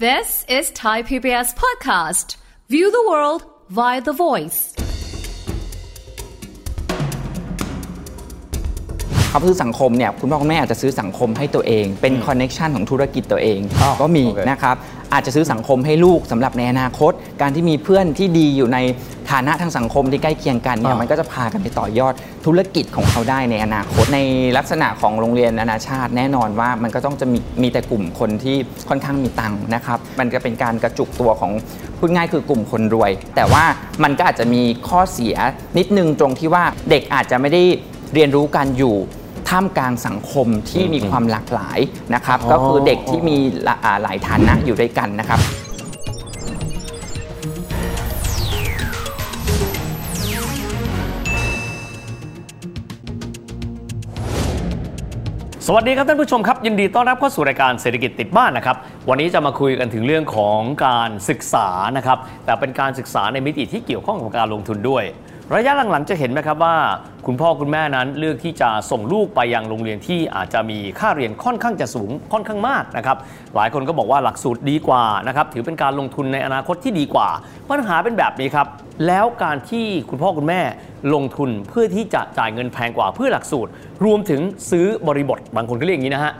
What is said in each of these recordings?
This is Thai PBS Podcast. View the world via the voice. เขาซื้อสังคมเนี่ยคุณพ่อคุณแม่อาจจะซื้อสังคมให้ตัวเอง เป็นคอนเน็ชันของธุรกิจตัวเองอ้าวก็มีโอเคนะครับ อาจจะซื้อสังคมให้ลูกสำหรับในอนาคต การที่มีเพื่อนที่ดีอยู่ในฐานะทางสังคมที่ใกล้เคียงกันเนี่ยมันก็จะพากันไปต่อยอดธุรกิจของเขาได้ในอนาคต ในลักษณะของโรงเรียนนานาชาติ แน่นอนว่ามันก็ต้องจะมีมีแต่กลุ่มคนที่ค่อนข้างมีตังค์นะครับมันจะเป็นการกระจุกตัวของพูดง่ายคือกลุ่มคนรวย แต่ว่ามันก็อาจจะมีข้อเสียนิดนึงตรงที่ว่าเด็กอาจจะไม่ได้เรียนรู้การอยู่ ท่ามกลางสังคมที่มีความหลากหลายนะครับอ๋อก็คือเด็กที่มีหลาอ่าหลายฐานะอยู่ด้วยกันนะครับสวัสดีครับท่านผู้ชมครับ ยินดีต้อนรับเข้าสู่รายการเศรษฐกิจติดบ้านนะครับ วันนี้จะมาคุยกันถึงเรื่องของการศึกษานะครับ แต่เป็นการศึกษาในมิติที่เกี่ยวข้องกับการลงทุนด้วย ระยะหลังๆจะเห็นไหมครับว่า คุณพ่อคุณแม่นั้นเลือกที่จะส่งลูกไปยังโรงเรียนที่อาจจะมีค่าเรียนค่อนข้างจะสูงค่อนข้างมากนะครับหลายคนก็บอกว่าหลักสูตรดีกว่านะครับถือเป็นการลงทุนในอนาคตที่ดีกว่า ปัญหาเป็นแบบนี้ครับ แล้วการที่คุณพ่อคุณแม่ลงทุนเพื่อที่จะจ่ายเงินแพงกว่าเพื่อหลักสูตร รวมถึงซื้อบริบทบางคนก็เรียกอย่างนี้นะฮะ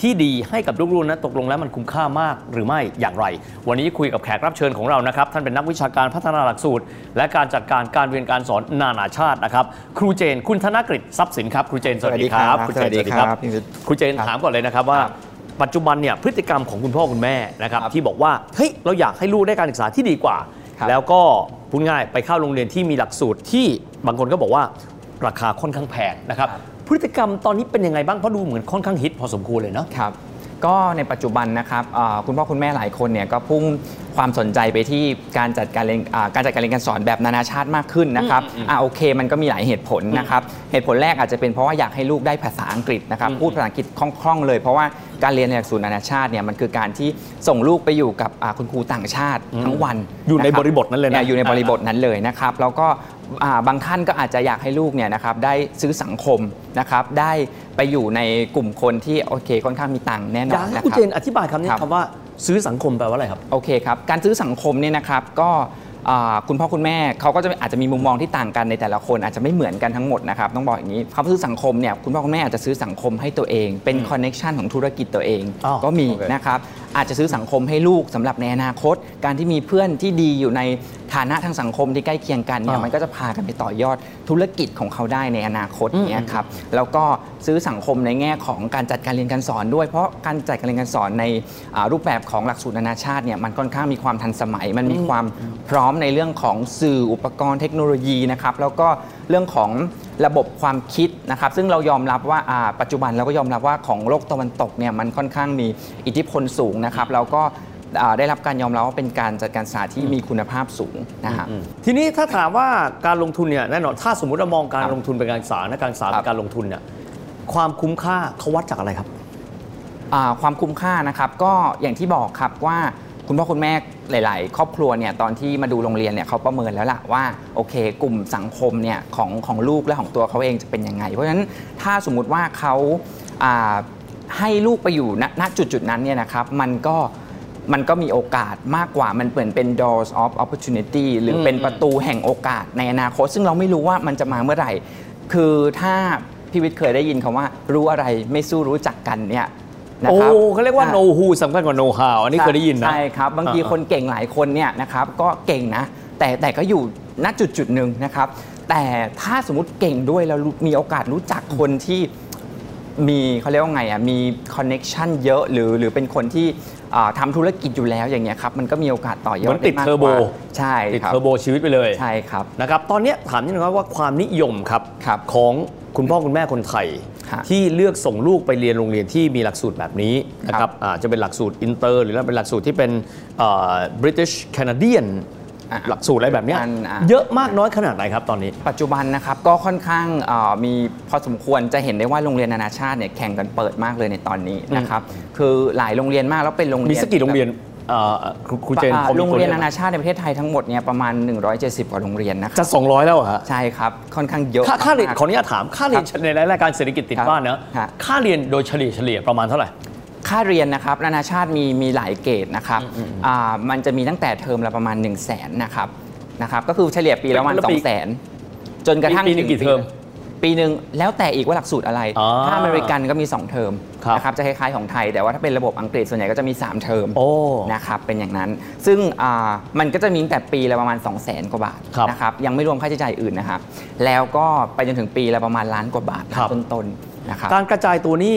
ที่ดีให้กับลูกๆนะตกลงแล้วมันคุ้มค่ามากหรือไม่อย่างไร วันนี้คุยกับแขกรับเชิญของเรานะครับท่านเป็นนักวิชาการพัฒนาหลักสูตร และการจัดการการเรียนการสอนนานาชาตินะครับครูเจน คุณธนกฤษทรัพย์สินครับครูเจนสวัสดีครับสวัสดีครับครูเจนสวัสดีครับพี่วิทย์ครูเจนถามก่อนเลยนะครับว่าครับปัจจุบันเนี่ยพฤติกรรมของคุณพ่อคุณแม่นะครับครับที่บอกว่าเฮ้ยเราอยากให้ลูกได้การศึกษาที่ดีกว่าครับแล้วก็พูดง่ายไปเข้าโรงเรียนที่มีหลักสูตรที่บางคนก็บอกว่าราคาค่อนข้างแพงนะครับ พฤติกรรมตอนนี้เป็นยังไงบ้างเพราะดูเหมือนค่อนข้างฮิตพอสมควรเลยเนาะครับก็ในปัจจุบันนะครับคุณพ่อคุณแม่หลายคนเนี่ยก็พุ่ง ความสนใจไปที่การจัดการเรียนอ่าการจัดการเรียนการสอนแบบนานาชาติมากขึ้นนะครับอ่าโอเค มันก็มีหลายเหตุผลนะครับเหตุผลแรกอาจจะเป็นเพราะว่าอยากให้ลูกได้ภาษาอังกฤษนะครับพูดภาษาอังกฤษคล่องๆ เลยเพราะว่าการเรียนในหลักสูตรนานาชาติเนี่ยมันคือการที่ส่งลูกไปอยู่กับอ่าคุณครูต่างชาติทั้งวันอยู่ในะคบริบทนั้นเลยนะอยู่ในบริบทนั้นเลยนะครับแล้วก็อ่าบางท่านก็อาจจะอยากให้ลูกเนี่ยนะครับได้ซื้อสังคมนะครับได้ไปอยู่ในกลุ่มคนที่โอเคค่อนข้างมีตังค์แน่นออยากนให้นะคุณครับเจนอธิบายคำนี้ครับคำว่า ซื้อสังคมแปลว่าอะไรครับ โอเคครับ การซื้อสังคมเนี่ยนะครับก็อ่าคุณพ่อคุณแม่เขาก็จะอาจจะมีมุมมองที่ต่างกันในแต่ละคนอาจจะไม่เหมือนกันทั้งหมดนะครับต้องบอกอย่างนี้คำซื้อสังคมเนี่ยคุณพ่อคุณแม่อาจจะซื้อสังคมให้ตัวเอง เป็นคอนเน็ชันของธุรกิจตัวเองอ้าวก็มีโอเคนะครับ อาจจะซื้อสังคมให้ลูกสำหรับในอนาคต การที่มีเพื่อนที่ดีอยู่ในฐานะทางสังคมที่ใกล้เคียงกันเนี่ยมันก็จะพากันไปต่อยอดธุรกิจของเขาได้ในอนาคตเนี่ยครับแล้วก็ซื้อสังคมในแง่ของการจัดการเรียนการสอนด้วย เพราะการจัดการเรียนการสอนในอ่ารูปแบบของหลักสูตรนานาชาติเนี่ยมันค่อนข้างมีความทันสมัย มันมีความพร้อมในเรื่องของสื่ออุปกรณ์เทคโนโลยีนะครับแล้วก็เรื่องของ ระบบความคิดนะครับ ซึ่งเรายอมรับว่าอ่าปัจจุบันเราก็ยอมรับว่าของโลกตะวันตกเนี่ยมันค่อนข้างมีอิทธิพลสูงนะครับแล้วก็อ่าได้รับการยอมรับว่าเป็นการจัดการศึกษาที่มีคุณภาพสูงนะครับทีนี้ถ้าถามว่าการลงทุนเนี่ยแน่นอนถ้าสมมติเรามองการครับลงทุนเป็นการศึกษานะการศึกษาครัเป็บนการลงทุนเนี่ยความคุ้มค่าเขาวัดจากอะไรครับอ่าความคุ้มค่านะครับก็อย่างที่บอกครับว่า คุณพ่อคุณแม่หลาย ๆ ครอบครัวเนี่ยตอนที่มาดูโรงเรียนเนี่ยเขาประเมินแล้วล่ะว่าโอเค กลุ่มสังคมเนี่ยของของลูกและของตัวเขาเองจะเป็นยังไง เพราะฉะนั้นถ้าสมมุติว่าเขาให้ลูกไปอยู่ณจุดจุดนั้นเนี่ยนะครับมันก็มันก็มีโอกาสมากกว่ามันเหมือนเป็น doors of opportunity หรือเป็นประตูแห่งโอกาสในอนาคต ซึ่งเราไม่รู้ว่ามันจะมาเมื่อไหร่ คือถ้าพี่วิทย์เคยได้ยินคำว่ารู้อะไรไม่สู้รู้จักกันเนี่ย นะโอ้ครับเขาเรียกว่าอ่ know who สำคัญกว่า know how อันนี้เคยได้ยินนะ ใช่ครับ บางทีอ่าคนเก่งหลายคนเนี่ยนะครับก็เก่งนะ แต่แต่ก็อยู่ณจุดจุดหนึ่งนะครับ แต่ถ้าสมมติเก่งด้วยแล้วรู้มีโอกาสรู้จักคนที่มีเขาเรียกว่าไงอะมีคอนเน็ชันเยอะหรือหรือเป็นคนที่อ่าทำธุรกิจอยู่แล้วอย่างเงี้ยครับมันก็มีโอกาสต่อยอเหมืดอนติดไมากเทอร์โบกว่าใช่ติดครับเทอร์โบชีวิตไปเลยใช่ครับนะครับตอนเนี้ยถามนิดนึงครับว่าความนิยมครับครับของคุณพ่อคุณแม่คนไทยฮะ ที่เลือกส่งลูกไปเรียนโรงเรียนที่มีหลักสูตรแบบนี้นะครับอาจจะเป็นหลักสูตรอินเตอร์ หรือเป็นหลักสูตรที่เป็นเอ่อ British Canadian อะหลักสูตรอะไรแบบเนี้ยอันอะเยอะมากน้อยขนาดไหนครับตอนนี้ ปัจจุบันนะครับก็ค่อนข้างเอ่อมีพอสมควรจะเห็นได้ว่าโรงเรียนนานาชาติเนี่ยแข่งกันเปิดมากเลยในตอนนี้นะครับคือหลายโรงเรียนมากแล้วเป็นโรงเรีมียนสักกี่โรงเรียนเอ่อ ครูครูเจนอ่าพอมีโรงตัวเรียนลขนานาชาติในประเทศไทยทั้งหมดเนี่ยประมาณ 170 กว่าโรงเรียนนะคจะรับ200 แล้วเหรอฮะใช่ครับ ค่อนข้างเยอะค่าค่าเรียนมกขออนุญาตถามค่าเรียนในรายการเศรษฐกิจติดครับบ้านเนอะฮะค่าเรียนโดยเฉลี่ยเฉลี่ยประมาณเท่าไหร่ค่าเรียนนะครับนานาชาติมีมีหลายเกรดนะครับอ่ามันจะมีตั้งแต่เทอมละประมาณ1 0 0 0 0แสนนะครับนะครับก็คือเฉลี่ยปีละประมาณแล้ว2ปี0 0แสนจนกระทั่งปีหนึ่งถึกี่เทอม ปีหนึ่งแล้วแต่อีกว่าหลักสูตรอะไร อ๋อถ้าอเมริกันก็มี 2 เทอมครับ นะครับจะคล้ายๆของไทย แต่ว่าถ้าเป็นระบบอังกฤษส่วนใหญ่ก็จะมี 3 เทอม โอ้ นะครับเป็นอย่างนั้นซึ่งอ่ามันก็จะมีตั้งแต่ปีละประมาณ 2 0 0 0 0 0 กว่าบาทครับนะครับยังไม่รวมค่าใช้จ่ายอื่นนะครับแล้วก็ไปจนถึงปีละประมาณล้านกว่าบาทครับ ต้นๆนะครับ การกระจายตัวนี้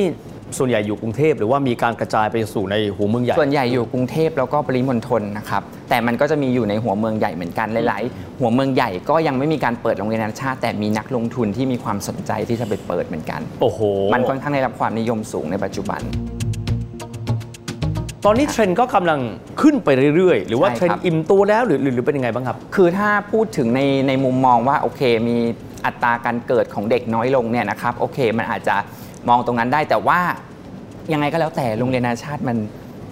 ส่วนใหญ่อยู่กรุงเทพหรือว่ามีการกระจายไปสู่ในหัวเมืองใหญ่ ส่วนใหญ่อยู่กรุงเทพแล้วก็ปริมณฑลนะครับ แต่มันก็จะมีอยู่ในหัวเมืองใหญ่เหมือนกันหลาย ๆ หัวเมืองใหญ่ก็ยังไม่มีการเปิดโรงเรียนนานาชาติ แต่มีนักลงทุนที่มีความสนใจที่จะไปเปิดเหมือนกัน โอ้โห มันค่อนข้างได้รับความนิยมสูงในปัจจุบัน ตอนนี้เทรนด์ก็กำลังขึ้นไปเรื่อย ๆ หรือว่าใช่เทรนครับด์อิ่มตัวแล้วหรือหรือหรือเป็นยังไงบ้างครับ คือถ้าพูดถึงในในมุมมองว่าโอเคมีอัตราการเกิดของเด็กน้อยลงเนี่ยนะครับโอเคมันอาจจะ มองตรงนั้นได้แต่ว่ายังไงก็แล้วแต่โรงเรียนนานาชาติมัน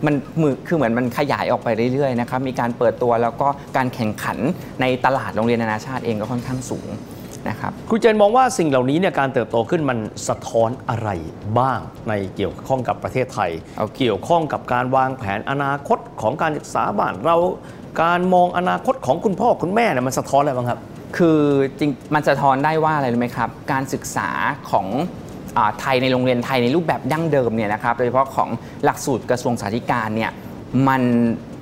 มันมือคือเหมือนมันขยายออกไปเรื่อยๆนะครับมีการเปิดตัวแล้วก็การแข่งขันในตลาดโรงเรียนนานาชาติเองก็ค่อนข้างสูงนะครับครูเจนมองว่าสิ่งเหล่านี้เนี่ยการเติบโตขึ้นมันสะท้อนอะไรบ้างในเกี่ยวข้องกับประเทศไทยเอาเกี่ยวข้องกับการวางแผนอนาคตของการศึกษาบ้านเราการมองอนาคตของคุณพ่อคุณแม่เนี่ยมันสะท้อนอะไรบ้างครับ คือจริงมันสะท้อนได้ว่าอะไรรู้ไหมครับ การศึกษาของอา ไทยในโรงเรียนไทยในรูปแบบดั้งเดิมเนี่ยนะครับโดยเฉพาะของหลักสูตรกระทรวงสาธการเนี่ยมัน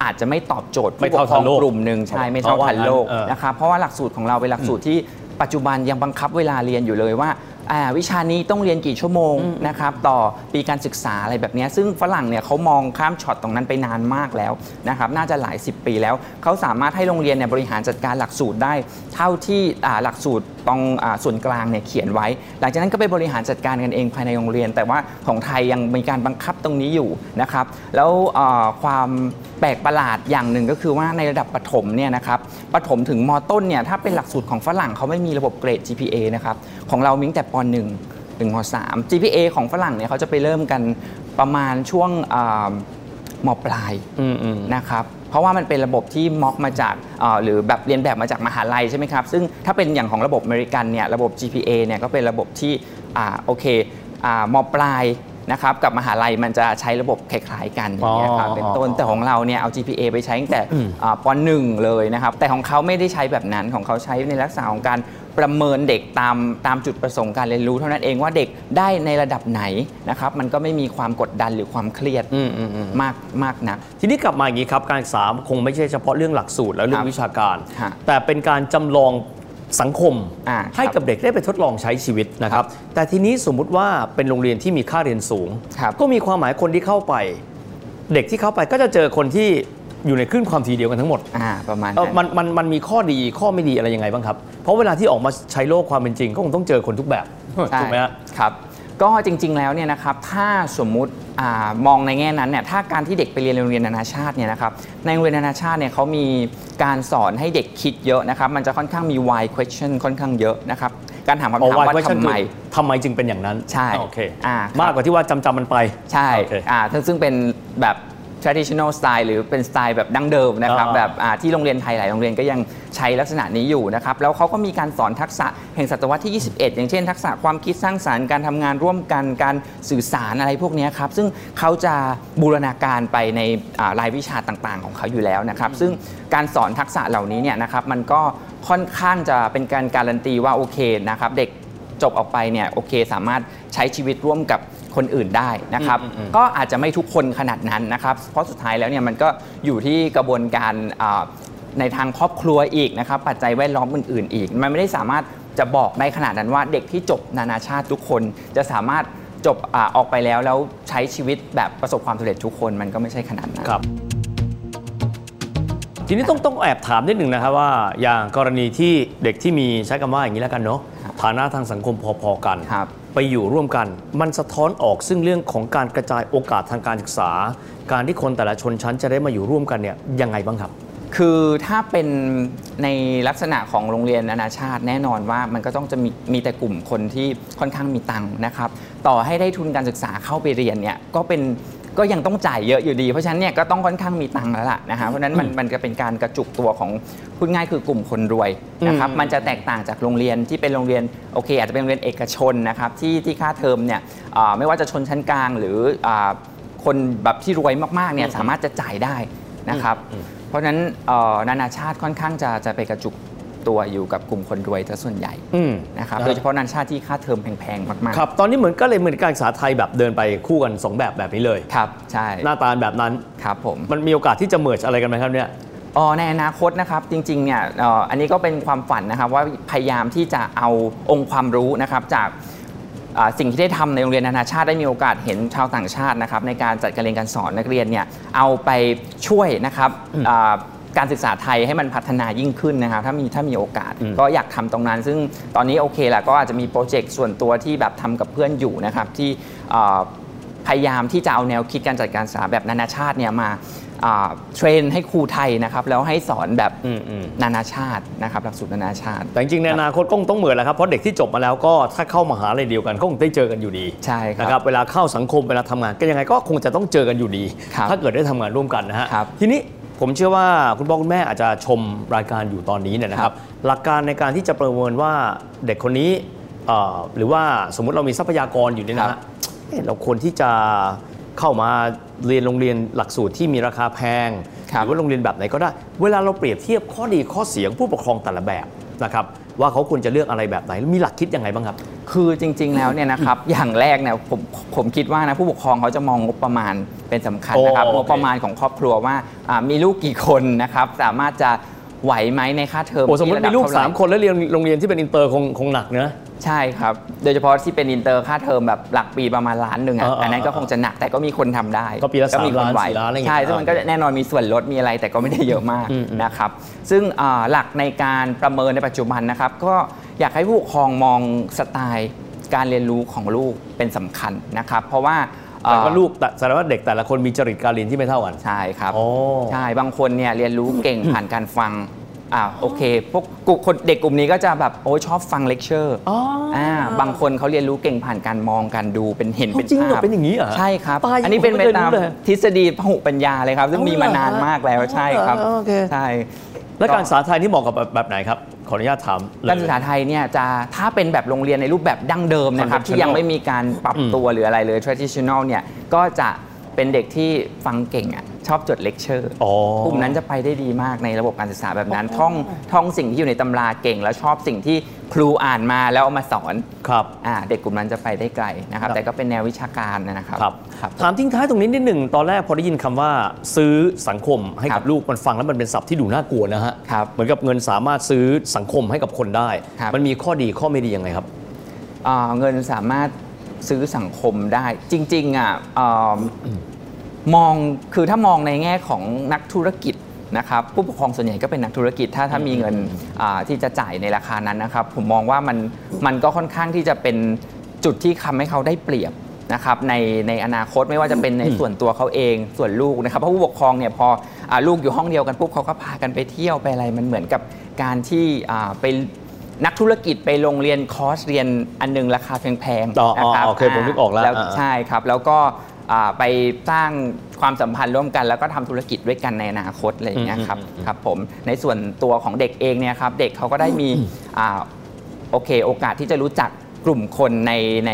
อาจจะไม่ตอบโจทย์ไม่ผู้ปเท่ากครองทันโลกกลุ่มหนึ่งใช่ไม่เท่าเอาว่าทันโลกงั้นเออนะครับเพราะว่าหลักสูตรของเราเป็นหลักสูตรที่ปัจจุบันยังบังคับเวลาเรียนอยู่เลยว่าอ่าวิชานี้ต้องเรียนกี่ชั่วโมงนะครับต่อปีการศึกษาอะไรแบบเนี้ยซึ่งฝรั่งเนี่ยเขามองข้ามช็อตตรงนั้นไปนานมากแล้วนะครับน่าจะหลาย 10 ปีแล้วเขาสามารถให้โรงเรียนเนี่ยบริหารจัดการหลักสูตรได้ เท่าที่อ่าหลักสูตร ตรงอ่าส่วนกลางเนี่ยเขียนไว้ หลังจากนั้นก็ไปบริหารจัดการกันเองภายในโรงเรียน แต่ว่าของไทยยังมีการบังคับตรงนี้อยู่นะครับแล้วอ่าความแปลกประหลาดอย่างหนึ่งก็คือว่าในระดับประถมเนี่ยนะครับประถมถึงมต้นเนี่ยถ้าเป็นหลักสูตรของฝรั่งเขาไม่มีระบบเกรด GPA นะครับของเรามีตั้งแต่ป .1 ถึงม .3 GPA ของฝรั่งเนี่ยเขาจะไปเริ่มกันประมาณช่วงอ่ามปลายอืมอืมนะครับเพ ราะว่ามันเป็นระบบที่ม็อกมาจากหรือแบบเรียนแบบมาจากมหาลัยใช่ไหมครับซึ่งถ้าเป็นอย่างของระบบอเมริกันเนี่ยระบบ GPA เนี่ยก็เป็นระบบที่อ่าโอเคอ่ามปลาย นะครับกับมหาลัยมันจะใช้ระบบคล้ายๆกันอย่างเงี้ยครับอ๋อเป็นต้นแต่ของเราเนี่ยเอา GPA ไปใช้ตั้งแต่อืมอ่าปหนึ่งเลยนะครับ แต่ของเขาไม่ได้ใช้แบบนั้นของเขาใช้ในลักษณะของการประเมินเด็กตามตามจุดประสงค์การเรียนรู้เท่านั้นเองว่าเด็กได้ในระดับไหนนะครับมันก็ไม่มีความกดดันหรือความเครียดอืมอืมอืมมากมากนักทีนี้กลับมาอย่างนี้ครับการศึกษาคงไม่ใช่เฉพาะเรื่องหลักสูตรและเรื่อคงรับวิชาการฮะแต่เป็นการจำลอง สังคมอ่าให้ครับกับเด็กได้ไปทดลองใช้ชีวิตนะครับ แต่ทีนี้สมมุติว่าเป็นโรงเรียนที่มีค่าเรียนสูงครับก็มีความหมายคนที่เข้าไป เด็กที่เข้าไปก็จะเจอคนที่อยู่ในคลื่นความถี่เดียวกันทั้งหมดอ่าประมาณเอ่อนั้นมันมันมันมีข้อดีข้อไม่ดีอะไรยังไงบ้างครับ เพราะเวลาที่ออกมาใช้โลกความเป็นจริงก็คงต้องเจอคนทุกแบบใช่ถูกไหมฮะครับ ก็จริงๆแล้วเนี่ยนะครับถ้าสมมุติอามองในแง่นั้นเนี่ยถ้าการที่เด็กไปเรียนโรงเรียนนานาชาติเนี่ยนะครับในโรงเรียนนานาชาติเนี่ยเขามีการสอนให้เด็กคิดเยอะนะครับมันจะค่อนข้างมี why question ค่อนข้างเยอะนะครับการถามคำถามเอาไว้ว่าว่าทำไมทำไมจึงเป็นอย่างนั้นใช่โอเคอ่าครับมากกว่าที่ว่าจำจำมันไปใช่โอเคอ่าซึ่งซึ่งเป็นแบบ traditional style หรือเป็นสไตล์แบบดั้งเดิมนะครับอ่าแบบอ่าที่โรงเรียนไทยหลายโรงเรียนก็ยังใช้ลักษณะนี้อยู่นะครับแล้วเขาก็มีการสอนทักษะแห่งศตวรรษที่ 21 อย่างเช่น ทักษะความคิดสร้างสารรค์การทำงานร่วมกันการสื่อสารอะไรพวกเนี้ยครับซึ่งเขาจะบูรณาการไปในอ่ารายวิชาต่างๆ ของเขาอยู่แล้วนะครับซึ่งการสอนทักษะเหล่านี้เนี่ยนะครับมันก็ค่อนข้างจะเป็นการการันตีว่าโอเคนะครับเด็กจบออกไปเนี่ยโอเค สามารถใช้ชีวิตร่วมกับ คนอื่นได้นะครับอืมอืมอืมก็อาจจะไม่ทุกคนขนาดนั้นนะครับ เพราะสุดท้ายแล้วเนี่ยมันก็อยู่ที่กระบวนการอ่าในทางครอบครัวอีกนะครับ ปัจจัยแวดล้อมอื่นๆอีก มันไม่ได้สามารถจะบอกได้ขนาดนั้นว่าเด็กที่จบนานาชาติทุกคนจะสามารถจบอาออกไปแล้วแล้วใช้ชีวิตแบบประสบความสำเร็จทุกคนมันก็ไม่ใช่ขนาดนั้นครับ ทีนี้ต้องต้องแอบถามนิดหนึ่งนะครับว่าอย่างกรณีที่เด็กที่มีใช้คำว่าอย่างนี้แล้วกันเนาะครับ ฐานะทางสังคมพอๆกันครับไปอยู่ร่วมกัน มันสะท้อนออกซึ่งเรื่องของการกระจายโอกาสทางการศึกษา การที่คนแต่ละชนชั้นจะได้มาอยู่ร่วมกันเนี่ยยังไงบ้างครับ คือถ้าเป็นในลักษณะของโรงเรียนนานาชาติแน่นอนว่ามันก็ต้องจะมีมีแต่กลุ่มคนที่ค่อนข้างมีตังค์นะครับ ต่อให้ได้ทุนการศึกษาเข้าไปเรียนเนี่ยก็เป็น ก็ยังต้องจ่ายเยอะอยู่ดี เพราะฉะนั้นเนี่ยก็ต้องค่อนข้างมีตังค์แล้วล่ะนะฮะเพราะฉะนั้นมันมันจะเป็นการกระจุกตัวของพูดง่ายคือกลุ่มคนรวยนะครับอืมมันจะแตกต่างจากโรงเรียนที่เป็นโรงเรียนโอเค อาจจะเป็นโรงเรียนเอกชนนะครับที่ที่ค่าเทอมเนี่ยอ่าไม่ว่าจะชนชั้นกลางหรืออ่าคนแบบที่รวยมากๆเนี่ยสามารถจะจ่ายได้นะครับเพราะฉะนั้นเอ่อนานาชาติค่อนข้างจะจะไปกระจุก ตัวอยู่กับกลุ่มคนรวยซะส่วนใหญ่อืมนะครับนะโดยเฉพาะนานาชาติที่ค่าเทอมแพงๆ มากครับตอนนี้เหมือนก็เลยเหมือนการศึกษาไทยแบบเดินไปคู่กัน 2 แบบแบบนี้เลยๆครับใช่หน้าตาแบบนั้นครับผมมันมีโอกาสที่จะเมิร์อะไรกันไหมครับเนี่ยอ๋อในอนาคตนะครับจริงๆเนี่ยเอ่ออันนี้ก็เป็นความฝันนะครับว่าพยายามที่จะเอาองค์ความรู้นะครับจากอ่าสิ่งที่ได้ทำในโรงเรียนนานาชาติได้มีโอกาสเห็นชาวต่างชาตินะครับในการจัดการเรียนการสอนนักเรียนเนี่ยเอาไปช่วยนะครับอ่า การศึกษาไทยให้มันพัฒนายิ่งขึ้นนะครับถ้ามีถ้ามีโอกาสอืมก็อยากทำตรงนั้น ซึ่งตอนนี้โอเคแหละก็อาจจะมีโปรเจกต์ส่วนตัวที่แบบทำกับเพื่อนอยู่นะครับที่อ่าพยายามที่จะเอาแนวคิดการจัดการศึกษาแบบนานาชาติเนี่ยมาอ่าเทรนให้ครูไทยนะครับแล้วให้สอนแบบอืมอืมนานาชาตินะครับหลักสูตรนานาชาติ แต่จริงๆในอนาคตก็คงต้องเหมือนแหละครับเพราะเด็กที่จบมาแล้วก็ถ้าเข้ามหาลัยเดียวกันก็คงได้เจอกันอยู่ดีใช่ครับนะครับเวลาเข้าสังคมเวลาทำงานก็ยังไงก็คงจะต้องเจอกันอยู่ดีครับถ้าเกิดได้ทำงานร่วมกันนะฮะครับทีนี้ ผมเชื่อว่าคุณพ่อคุณแม่อาจจะชมรายการอยู่ตอนนี้เนี่ยนะครับ หลักการในการที่จะประเมินว่าเด็กคนนี้เอ่อหรือว่าสมมุติเรามีทรัพยากรอยู่เนี่ยนะครัฮะบเอ๊ะเราควรที่จะเข้ามาเรียนโรงเรียนหลักสูตรที่มีราคาแพงครับหรือว่าโรงเรียนแบบไหนก็ได้ เวลาเราเปรียบเทียบข้อดีข้อเสียของผู้ปกครองแต่ละแบบนะครับ ว่าเขาควรจะเลือกอะไรแบบไหนแล้วมีหลักคิดยังไงบ้างครับ คือจริง ๆ แล้วเนี่ยนะครับอย่างแรกเนี่ยผมผมคิดว่านะผู้ปกครองเขาจะมองงบประมาณเป็นสำคัญนะครับโอ้โอเคงบประมาณของครอบครัวว่าอ่ามีลูกกี่คนนะครับสามารถจะไหวไหมในค่าเทอมโอ้สมมติที่ระดับเท่าไหร่มีลูก3คนแล้วเรียนโรงเรียนที่เป็นอินเตอร์คงคงหนักเนอะ ใช่ครับ โดยเฉพาะที่เป็นอินเตอร์ค่าเทอมแบบหลักปีประมาณล้านหนึ่งเออะอเอออันนั้นก็คงจะหนักแต่ก็มีคนทำได้ ก็ปีละมีคนสามล้านไหวสี่ล้านอะไรอย่างเงี้ยใช่ซึ่งมันก็แน่นอนมีส่วนลดมีอะไรแต่ก็ไม่ได้เยอะมากอืมอืมนะครับซึ่งอ่าหลักในการประเมินในปัจจุบันนะครับ ก็อยากให้ผู้ปกครองมองสไตล์การเรียนรู้ของลูกเป็นสำคัญนะครับ เพราะว่าเอ่อแต่ว่าลูกแต่แสดงว่าเด็กแต่ละคนมีจริตการเรียนที่ไม่เท่ากันใช่ครับโอ้ใช่บางคนเนี่ยเรียนรู้เก่งผ่านการฟัง อ่าโอเคพวกกลุ่มคนเด็กกลุ่มนี้ก็จะแบบโอ้ชอบฟังเลคเชอร์อ๋ออ่าบางคนเขาเรียนรู้เก่งผ่านการมองการดูเป็นเห็นเป็นจริงเหรอภาพเป็นอย่างนี้เหรอใช่ครับตายอันนี้เป็นไปผมไม่เคยตามรู้เลยทฤษฎีพหุปัญญาเลยครับ ซึ่งเอามีมีมานานมากแล้วใช่ครับโอเคใช่และการศึกษาไทยที่เหมาะกับแบบแบบไหนครับขออนุญาตถามเลยการศึกษาไทยเนี่ยจะถ้าเป็นแบบโรงเรียนในรูปแบบดั้งเดิมนะครับ Conventional ที่ยังไม่มีการปรับตัวหรืออะไรเลย traditional เนี่ยก็จะเป็นเด็กที่ฟังเก่งอะ ชอบจดเลคเชอร์อ๋อกลุ่มนั้นจะไปได้ดีมากในระบบการศึกษาแบบนั้น ท่องท่องสิ่งที่อยู่ในตำราเก่ง แล้วชอบสิ่งที่ครูอ่านมาแล้วเอามาสอนครับอ่าเด็กกลุ่มนั้นจะไปได้ไกลนะครับครับแต่ก็เป็นแนววิชาการนะครับครับครับถามทิ้งท้ายตรงนี้นิดหนึ่งตอนแรกพอได้ยินคำว่าซื้อสังคมให้ครักับบลูกมันฟังแล้วมันเป็นศัพท์ที่ดูน่ากลัวนะฮะครับเหมือนกับเงินสามารถซื้อสังคมให้กับคนได้ครับมันมีข้อดีข้อไม่ดียังไงครับอ่าเงินสามารถซื้อสังคมได้จริงๆอะอ่า มองคือถ้ามองในแง่ของนักธุรกิจนะครับผู้ปกครองส่วนใหญ่ก็เป็นนักธุรกิจถ้าถ้ามีเงินอ่าที่จะจ่ายในราคานั้นนะครับผมมองว่ามันมันก็ค่อนข้างที่จะเป็นจุดที่ทำให้เขาได้เปรียบนะครับในในอนาคตไม่ว่าจะเป็นในส่วนตัวเขาเองส่วนลูกนะครับเพราะผู้ปกครองเนี่ยพออาลูกอยู่ห้องเดียวกันปุ๊บเขาก็พากันไปเที่ยวไปอะไรมันเหมือนกับการที่อ่าไปนักธุรกิจไปโรงเรียนคอร์สเรียนอันหนึงราคาแพงอ๋อๆนะครับโอเคผมนึกออกแล้วแล้วอ่าใช่ครับแล้วก็อ่า ไปสร้างความสัมพันธ์ร่วมกัน แล้วก็ทำธุรกิจด้วยกันในอนาคตอะไรอย่างเงี้ยครับครับผมในส่วนตัวของเด็กเองเนี่ยครับเด็กเขาก็ได้มีอ่าโอเคโอกาสที่จะรู้จักกลุ่มคนในใน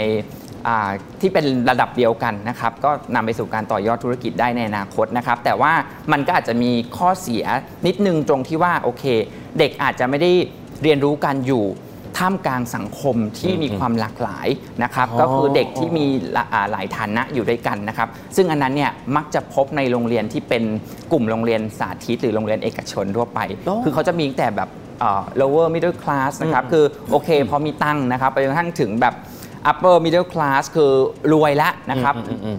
อ่าที่เป็นระดับเดียวกันนะครับก็นำไปสู่การต่อยอดธุรกิจได้ในอนาคตนะครับ แต่ว่ามันก็อาจจะมีข้อเสียนิดนึงตรงที่ว่าโอเค เด็กอาจจะไม่ได้เรียนรู้การอยู่ ท่ามกลางสังคมที่มีความหลากหลายนะครับอ๋อก็คือเด็กที่มีละอ่าหลายฐานะอยู่ด้วยกันนะครับ ซึ่งอันนั้นเนี่ยมักจะพบในโรงเรียนที่เป็นกลุ่มโรงเรียนสาธิต หรือโรงเรียนเอกชนทั่วไปอ๋อคือเขาจะมีตั้งแต่แบบเอ่อ lower middle class นะครับ คือโอเคพอมีตังค์นะครับ ไปจนกระทั่งถึงแบบ upper middle class คือรวยแล้วนะครับอืมอืมอืม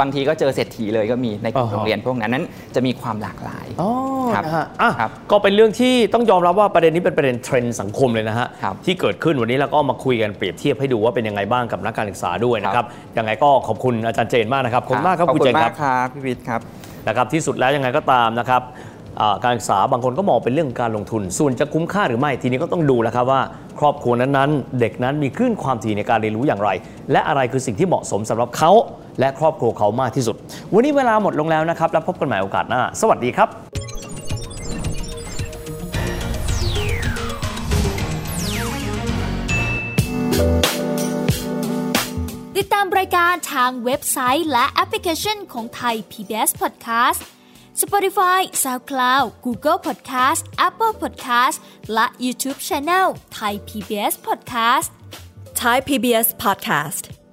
บางทีก็เจอเศรษฐีเลยก็มีในกลุ่มอ๋อโรงเรียนพวกนั้นนั้นจะมีความหลากหลายอ๋อครับนะฮะอะครับก็เป็นเรื่องที่ต้องยอมรับว่าประเด็นนี้เป็นประเด็นเทรนด์สังคมเลยนะฮะครับที่เกิดขึ้นวันนี้เราก็เอามาคุยกันเปรียบเทียบให้ดูว่าเป็นยังไงบ้างกับนักการศึกษาด้วยนะครับยังไงก็ขอบคุณอาจารย์เจนมากนะครับขอบคุณมากครับขอบคุณคุเจณนคมารักบครับพี่วิทย์ครับนะครับที่สุดแล้วยังไงก็ตามนะครับอ่าการศึกษาบางคนก็มองเป็นเรื่องการลงทุน ส่วนจะคุ้มค่าหรือไม่ทีนี้ก็ต้องดูแล้วครับว่า ครอบครัวนั้นๆ เด็กนั้นมีคลื่นความถี่ในการเรียนรู้อย่างไร และอะไรคือสิ่งที่เหมาะสมสำหรับเขา และครอบครัวเขามากที่สุด วันนี้เวลาหมดลงแล้วนะครับ แล้วพบกันใหม่โอกาสหน้า สวัสดีครับติดตามรายการทางเว็บไซต์และแอปพลิเคชันของไทย PBS Podcast Spotify SoundCloud Google Podcast Apple Podcast และ YouTube Channel Thai PBS Podcast Thai PBS Podcast